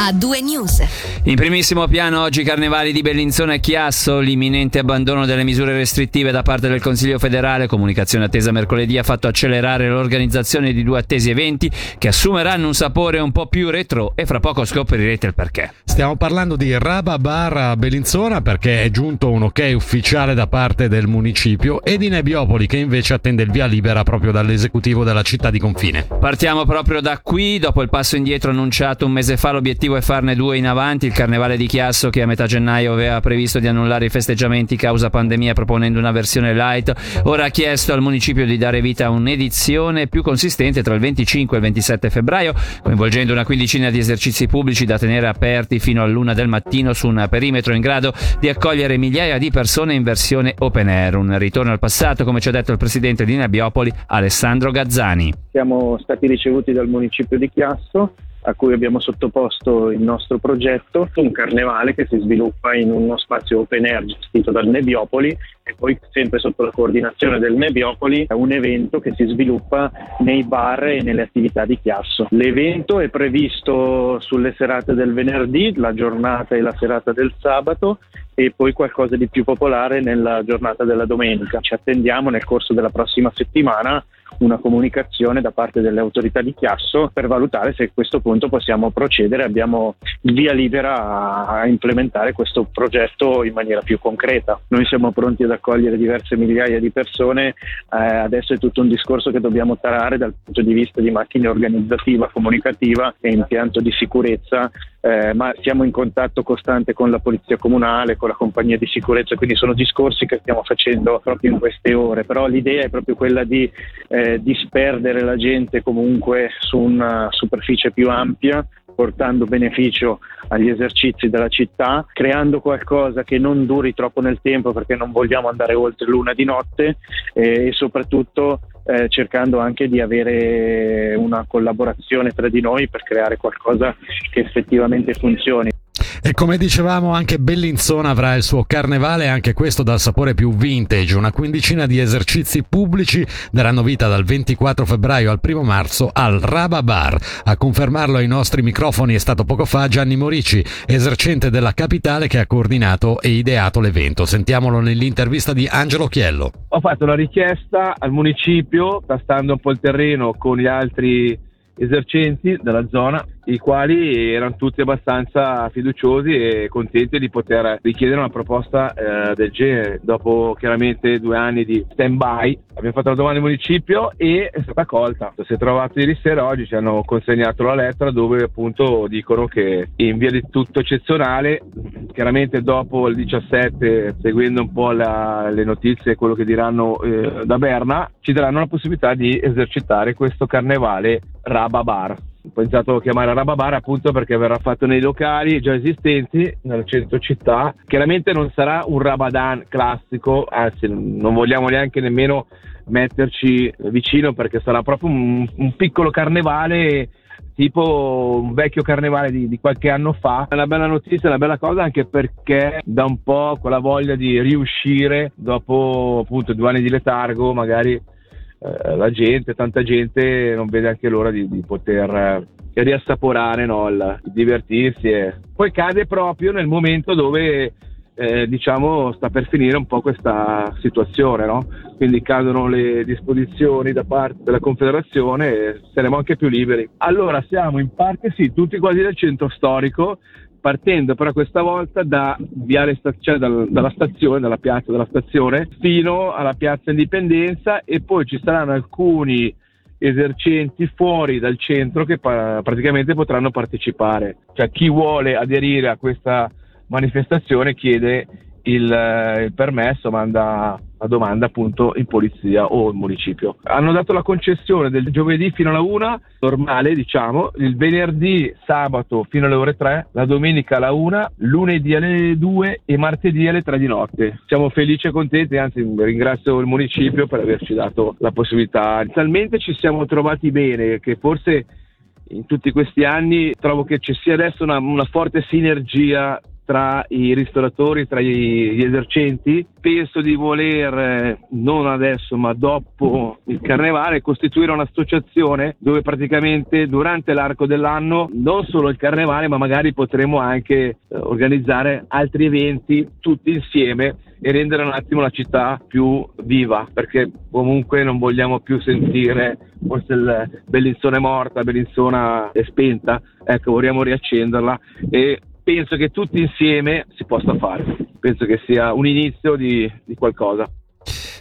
a due news. In primissimo piano oggi carnevali di Bellinzona e Chiasso, l'imminente abbandono delle misure restrittive da parte del Consiglio federale, comunicazione attesa mercoledì ha fatto accelerare l'organizzazione di due attesi eventi che assumeranno un sapore un po' più retro e fra poco scoprirete il perché. Stiamo parlando di Raba Bar a Bellinzona perché è giunto un ok ufficiale da parte del municipio e di Nebbiopoli che invece attende il via libera proprio dall'esecutivo della città di confine. Partiamo proprio da qui, dopo il passo indietro annunciato un mese fa l'obiettivo è farne due in avanti, il carnevale di Chiasso che a metà gennaio aveva previsto di annullare i festeggiamenti causa pandemia proponendo una versione light, ora ha chiesto al municipio di dare vita a un'edizione più consistente tra il 25 e il 27 febbraio, coinvolgendo una quindicina di esercizi pubblici da tenere aperti fino all'una del mattino su un perimetro in grado di accogliere migliaia di persone in versione open air, un ritorno al passato come ci ha detto il presidente di Nebbiopoli Alessandro Gazzani. Siamo stati ricevuti dal municipio di Chiasso a cui abbiamo sottoposto il nostro progetto, un carnevale che si sviluppa in uno spazio open air gestito dal Nebbiopoli e poi sempre sotto la coordinazione del Nebbiopoli è un evento che si sviluppa nei bar e nelle attività di Chiasso. L'evento è previsto sulle serate del venerdì, la giornata e la serata del sabato e poi qualcosa di più popolare nella giornata della domenica. Ci attendiamo nel corso della prossima settimana una comunicazione da parte delle autorità di Chiasso per valutare se a questo punto possiamo procedere, abbiamo via libera a implementare questo progetto in maniera più concreta. Noi siamo pronti ad accogliere diverse migliaia di persone, eh, adesso è tutto un discorso che dobbiamo tarare dal punto di vista di macchina organizzativa, comunicativa e impianto di sicurezza eh, ma siamo in contatto costante con la polizia comunale, con la compagnia di sicurezza, quindi sono discorsi che stiamo facendo proprio in queste ore, però l'idea è proprio quella di eh, disperdere la gente comunque su una superficie più ampia portando beneficio agli esercizi della città, creando qualcosa che non duri troppo nel tempo perché non vogliamo andare oltre l'una di notte eh, e soprattutto eh, cercando anche di avere una collaborazione tra di noi per creare qualcosa che effettivamente funzioni. E come dicevamo anche Bellinzona avrà il suo carnevale, anche questo dal sapore più vintage. Una quindicina di esercizi pubblici daranno vita dal 24 febbraio al 1 marzo al Raba Bar. A confermarlo ai nostri microfoni è stato poco fa Gianni Morici, esercente della capitale che ha coordinato e ideato l'evento. Sentiamolo nell'intervista di Angelo Chiello. Ho fatto la richiesta al municipio, tastando un po' il terreno con gli altri esercenti della zona i quali erano tutti abbastanza fiduciosi e contenti di poter richiedere una proposta eh, del genere. Dopo chiaramente due anni di stand by abbiamo fatto la domanda al municipio e è stata accolta. Si è trovato ieri sera, oggi ci hanno consegnato la lettera dove appunto dicono che in via di tutto eccezionale, chiaramente dopo il 17, seguendo un po' la, le notizie e quello che diranno eh, da Berna, ci daranno la possibilità di esercitare questo carnevale Raba Bar ho pensato chiamare Rababar appunto perché verrà fatto nei locali già esistenti nel centro città. Chiaramente non sarà un Rabadan classico, anzi non vogliamo neanche nemmeno metterci vicino perché sarà proprio un, un piccolo carnevale tipo un vecchio carnevale di, di, qualche anno fa. È una bella notizia, una bella cosa anche perché da un po' quella voglia di riuscire dopo appunto due anni di letargo magari eh, la gente, tanta gente non vede anche l'ora di, di poter eh, riassaporare no, il, divertirsi. E... Poi cade proprio nel momento dove eh, diciamo sta per finire un po' questa situazione, no? quindi cadono le disposizioni da parte della Confederazione e saremo anche più liberi. Allora siamo in parte sì, tutti quasi del centro storico, partendo però questa volta da Viale cioè dal, dalla stazione, dalla piazza della stazione, fino alla piazza Indipendenza e poi ci saranno alcuni esercenti fuori dal centro che pa- praticamente potranno partecipare. Cioè chi vuole aderire a questa manifestazione chiede il, eh, il permesso, manda la domanda appunto in polizia o in municipio. Hanno dato la concessione del giovedì fino alla 1, normale diciamo, il venerdì, sabato fino alle ore 3, la domenica alla 1, lunedì alle 2 e martedì alle 3 di notte. Siamo felici e contenti, anzi ringrazio il municipio per averci dato la possibilità. Talmente ci siamo trovati bene che forse in tutti questi anni trovo che ci sia adesso una, una forte sinergia tra i ristoratori, tra gli esercenti. Penso di voler, eh, non adesso ma dopo il carnevale, costituire un'associazione dove praticamente durante l'arco dell'anno non solo il carnevale ma magari potremo anche eh, organizzare altri eventi tutti insieme e rendere un attimo la città più viva perché comunque non vogliamo più sentire forse il Bellinzona è morta, Bellinzona è spenta, ecco vogliamo riaccenderla e penso che tutti insieme si possa fare, penso che sia un inizio di, di qualcosa.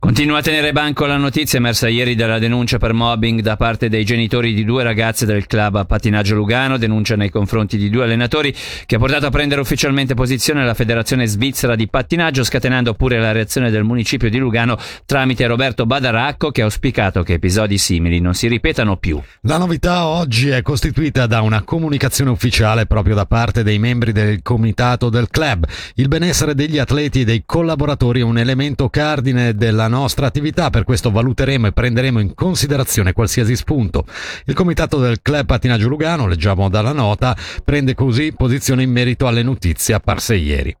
Continua a tenere banco la notizia emersa ieri della denuncia per mobbing da parte dei genitori di due ragazze del club a Patinaggio Lugano, denuncia nei confronti di due allenatori che ha portato a prendere ufficialmente posizione la Federazione Svizzera di Pattinaggio, scatenando pure la reazione del municipio di Lugano tramite Roberto Badaracco che ha auspicato che episodi simili non si ripetano più. La novità oggi è costituita da una comunicazione ufficiale proprio da parte dei membri del comitato del club. Il benessere degli atleti e dei collaboratori è un elemento cardine della nostra attività, per questo valuteremo e prenderemo in considerazione qualsiasi spunto. Il comitato del Club Patinaggio Lugano, leggiamo dalla nota, prende così posizione in merito alle notizie apparse ieri.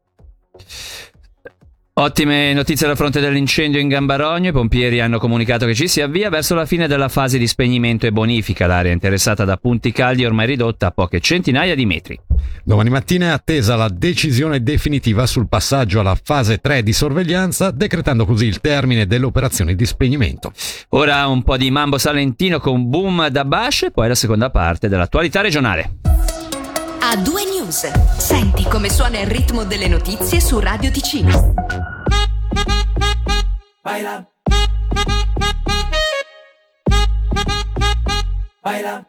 Ottime notizie dal fronte dell'incendio in Gambarogno. I pompieri hanno comunicato che ci si avvia verso la fine della fase di spegnimento e bonifica. L'area interessata da punti caldi è ormai ridotta a poche centinaia di metri. Domani mattina è attesa la decisione definitiva sul passaggio alla fase 3 di sorveglianza, decretando così il termine delle operazioni di spegnimento. Ora un po' di mambo salentino con boom da Bash e poi la seconda parte dell'attualità regionale. A due news. Senti come suona il ritmo delle notizie su Radio Ticino. Baila. Baila.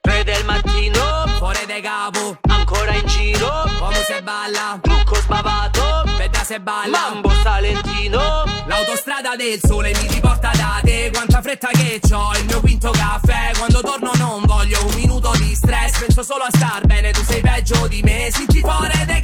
3 del mattino, fuori de capo, ancora in giro, come se balla, trucco sbavato, vedrà se balla, mambo salentino, l'autostrada del sole mi riporta da te, quanta fretta che ho, il mio quinto caffè, penso solo a star bene, tu sei peggio di me, senti fuori de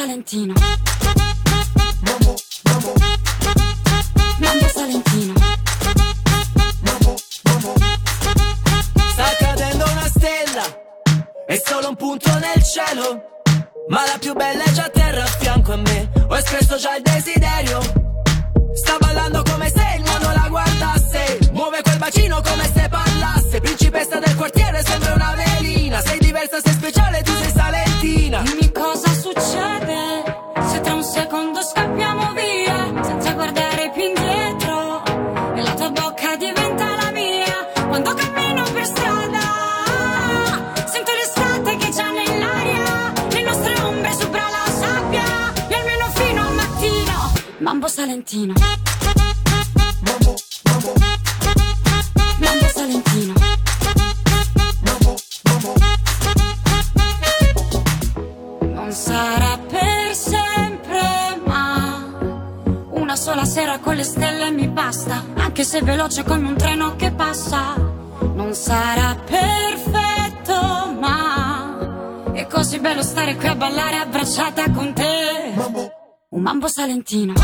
salentino. Mambo salentino mambo salentino Non sarà per sempre, ma una sola sera con le stelle mi basta, anche se veloce come un treno che passa. Non sarà perfetto, ma è così bello stare qui a ballare abbracciata con te. Un mambo salentino.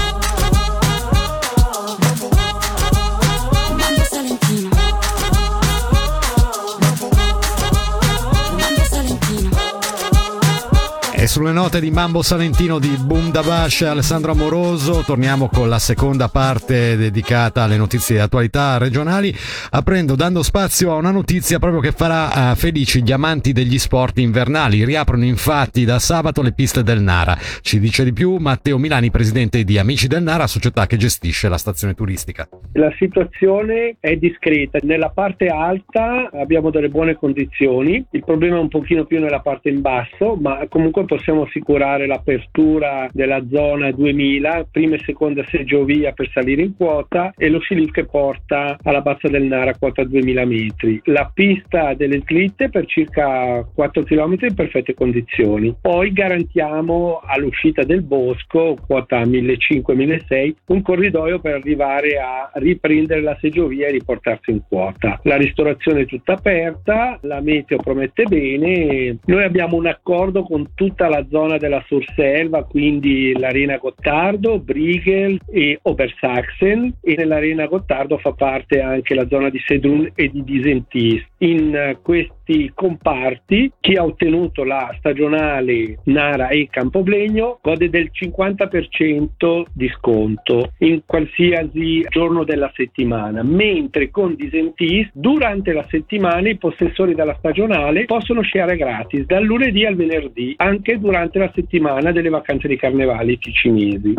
Sulle note di Mambo Salentino di Boom da Bash e Alessandro Amoroso torniamo con la seconda parte dedicata alle notizie di attualità regionali, aprendo, dando spazio a una notizia proprio che farà eh, felici gli amanti degli sport invernali. Riaprono infatti da sabato le piste del Nara. Ci dice di più Matteo Milani, presidente di Amici del Nara, società che gestisce la stazione turistica. La situazione è discreta, nella parte alta abbiamo delle buone condizioni, il problema è un pochino più nella parte in basso, ma comunque possiamo assicurare l'apertura della zona 2000, prima e seconda seggiovia per salire in quota e lo scilift che porta alla Bassa del Nara a quota 2000 metri. La pista delle slitte per circa 4 km in perfette condizioni. Poi garantiamo all'uscita del bosco, quota 1500-1600, un corridoio per arrivare a riprendere la seggiovia e riportarsi in quota. La ristorazione è tutta aperta, la meteo promette bene. Noi abbiamo un accordo con tutta la zona della Surselva, quindi l'Arena Gottardo, Briegel e Obersachsen e nell'Arena Gottardo fa parte anche la zona di Sedrun e di Disentis. In questi comparti chi ha ottenuto la stagionale Nara e Campoblegno gode del 50% di sconto in qualsiasi giorno della settimana, mentre con Disentis durante la settimana i possessori della stagionale possono sciare gratis dal lunedì al venerdì, anche durante la settimana delle vacanze di carnevale ticinesi.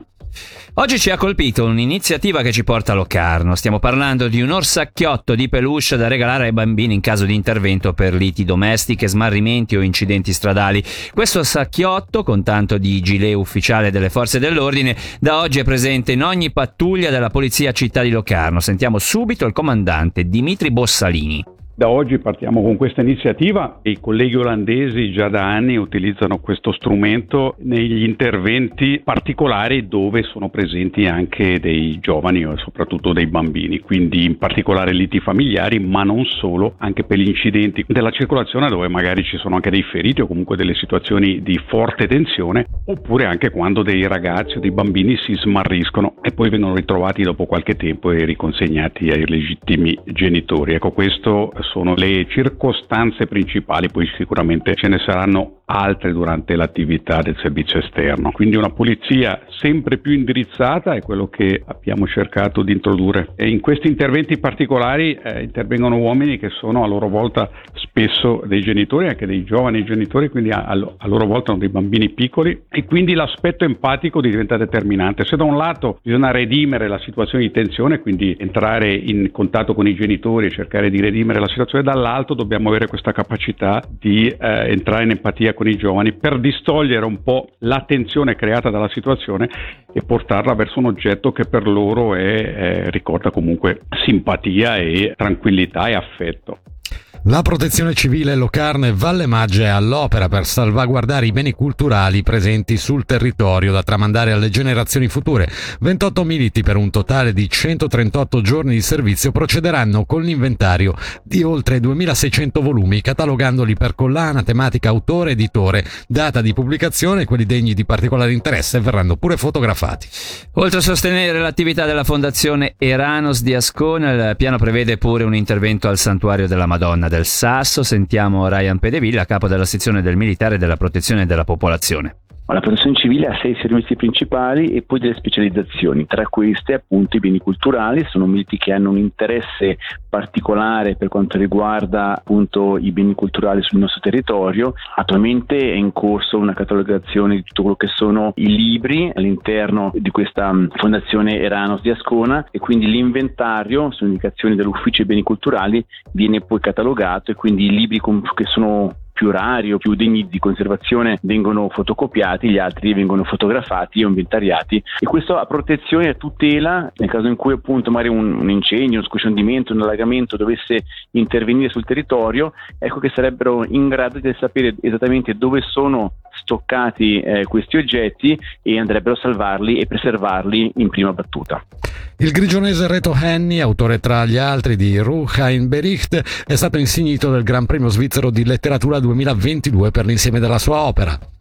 Oggi ci ha colpito un'iniziativa che ci porta a Locarno. Stiamo parlando di un orsacchiotto di peluche da regalare ai bambini in caso di intervento per liti domestiche, smarrimenti o incidenti stradali. Questo sacchiotto, con tanto di gilet ufficiale delle forze dell'ordine, da oggi è presente in ogni pattuglia della Polizia Città di Locarno. Sentiamo subito il comandante Dimitri Bossalini. Da oggi partiamo con questa iniziativa e i colleghi olandesi già da anni utilizzano questo strumento negli interventi particolari dove sono presenti anche dei giovani e soprattutto dei bambini, quindi in particolare liti familiari, ma non solo, anche per gli incidenti della circolazione dove magari ci sono anche dei feriti o comunque delle situazioni di forte tensione, oppure anche quando dei ragazzi o dei bambini si smarriscono e poi vengono ritrovati dopo qualche tempo e riconsegnati ai legittimi genitori. Ecco, questo sono le circostanze principali, poi sicuramente ce ne saranno altre durante l'attività del servizio esterno. Quindi una polizia sempre più indirizzata è quello che abbiamo cercato di introdurre. E in questi interventi particolari eh, intervengono uomini che sono a loro volta spesso dei genitori, anche dei giovani genitori, quindi a, a loro volta sono dei bambini piccoli e quindi l'aspetto empatico diventa determinante. Se da un lato bisogna redimere la situazione di tensione, quindi entrare in contatto con i genitori e cercare di redimere la situazione, dall'altro dobbiamo avere questa capacità di eh, entrare in empatia con i giovani per distogliere un po' l'attenzione creata dalla situazione e portarla verso un oggetto che per loro è, è, ricorda comunque simpatia e tranquillità e affetto. La protezione civile Locarno e Valle Maggia è all'opera per salvaguardare i beni culturali presenti sul territorio da tramandare alle generazioni future. 28 militi per un totale di 138 giorni di servizio procederanno con l'inventario di oltre 2600 volumi, catalogandoli per collana, tematica, autore, editore, data di pubblicazione e quelli degni di particolare interesse verranno pure fotografati. Oltre a sostenere l'attività della Fondazione Eranos di Ascona, il piano prevede pure un intervento al Santuario della Madonna del Sasso sentiamo Ryan Pedevilla, capo della sezione del militare della protezione della popolazione. La protezione civile ha sei servizi principali e poi delle specializzazioni, tra queste appunto i beni culturali, sono militi che hanno un interesse particolare per quanto riguarda appunto i beni culturali sul nostro territorio. Attualmente è in corso una catalogazione di tutto quello che sono i libri all'interno di questa mm, fondazione Eranos di Ascona e quindi l'inventario, su indicazioni dell'ufficio dei beni culturali, viene poi catalogato e quindi i libri che sono più rari o più degni di conservazione vengono fotocopiati, gli altri vengono fotografati o inventariati e questo a protezione e a tutela nel caso in cui appunto magari un, un incendio, uno scosciondimento, un allagamento dovesse intervenire sul territorio, ecco che sarebbero in grado di sapere esattamente dove sono stoccati eh, questi oggetti e andrebbero a salvarli e preservarli in prima battuta. Il grigionese Reto Henny, autore tra gli altri di Ruhein Bericht, è stato insignito del Gran Premio svizzero di letteratura 2022 per l'insieme della sua opera.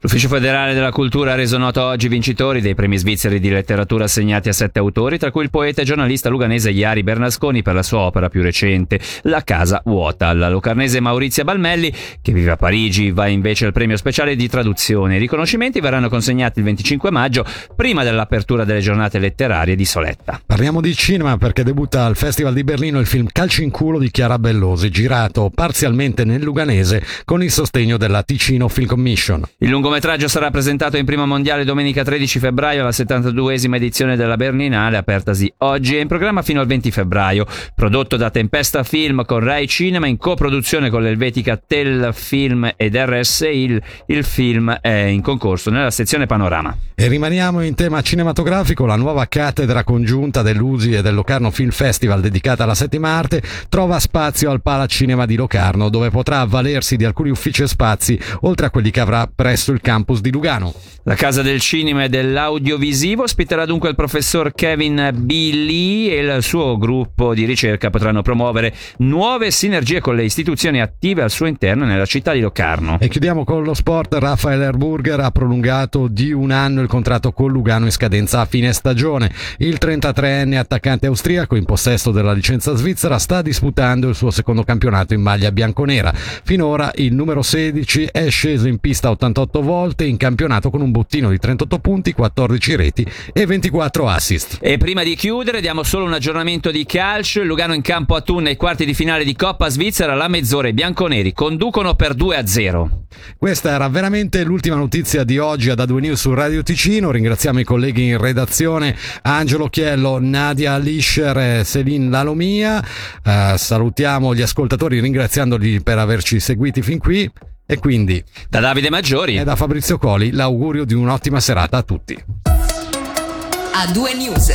L'Ufficio federale della cultura ha reso noto oggi i vincitori dei premi svizzeri di letteratura assegnati a sette autori, tra cui il poeta e giornalista luganese Iari Bernasconi per la sua opera più recente, La casa vuota. La locarnese Maurizia Balmelli, che vive a Parigi, va invece al premio speciale di traduzione. I riconoscimenti verranno consegnati il 25 maggio, prima dell'apertura delle giornate letterarie di Soletta. Parliamo di cinema perché debutta al Festival di Berlino il film Calci in culo di Chiara Bellosi, girato parzialmente nel luganese con il sostegno della Ticino Film Commission. Il lungometraggio sarà presentato in prima mondiale domenica 13 febbraio alla 72esima edizione della Berninale, apertasi oggi e in programma fino al 20 febbraio. Prodotto da Tempesta Film con Rai Cinema in coproduzione con l'Elvetica Tel Film ed RSI, il film è in concorso nella sezione Panorama. E rimaniamo in tema cinematografico, la nuova cattedra congiunta dell'USI e del Locarno Film Festival dedicata alla settima arte trova spazio al Palacinema di Locarno, dove potrà avvalersi di alcuni uffici e spazi, oltre a quelli che avrà presso il campus di Lugano. La Casa del Cinema e dell'Audiovisivo ospiterà dunque il professor Kevin B. Lee e il suo gruppo di ricerca potranno promuovere nuove sinergie con le istituzioni attive al suo interno nella città di Locarno. E chiudiamo con lo sport. Rafael Erburger ha prolungato di un anno il contratto con Lugano in scadenza a fine stagione. Il 33enne attaccante austriaco in possesso della licenza svizzera sta disputando il suo secondo campionato in maglia bianconera. Finora il numero 16 è sceso in pista 88 volte in campionato con un bottino di 38 punti, 14 reti e 24 assist. E prima di chiudere diamo solo un aggiornamento di calcio. Il Lugano in campo a Thun nei quarti di finale di Coppa Svizzera. La mezz'ora i bianconeri conducono per 2 a 0. Questa era veramente l'ultima notizia di oggi ad A2 News su Radio Ticino. Ringraziamo i colleghi in redazione Angelo Chiello, Nadia Lischer e Selin Lalomia. Eh, salutiamo gli ascoltatori ringraziandoli per averci seguiti fin qui. E quindi Da Davide Maggiori. e da Fabrizio Coli l'augurio di un'ottima serata a tutti. A due news.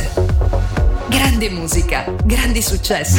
Grande musica, grandi successi.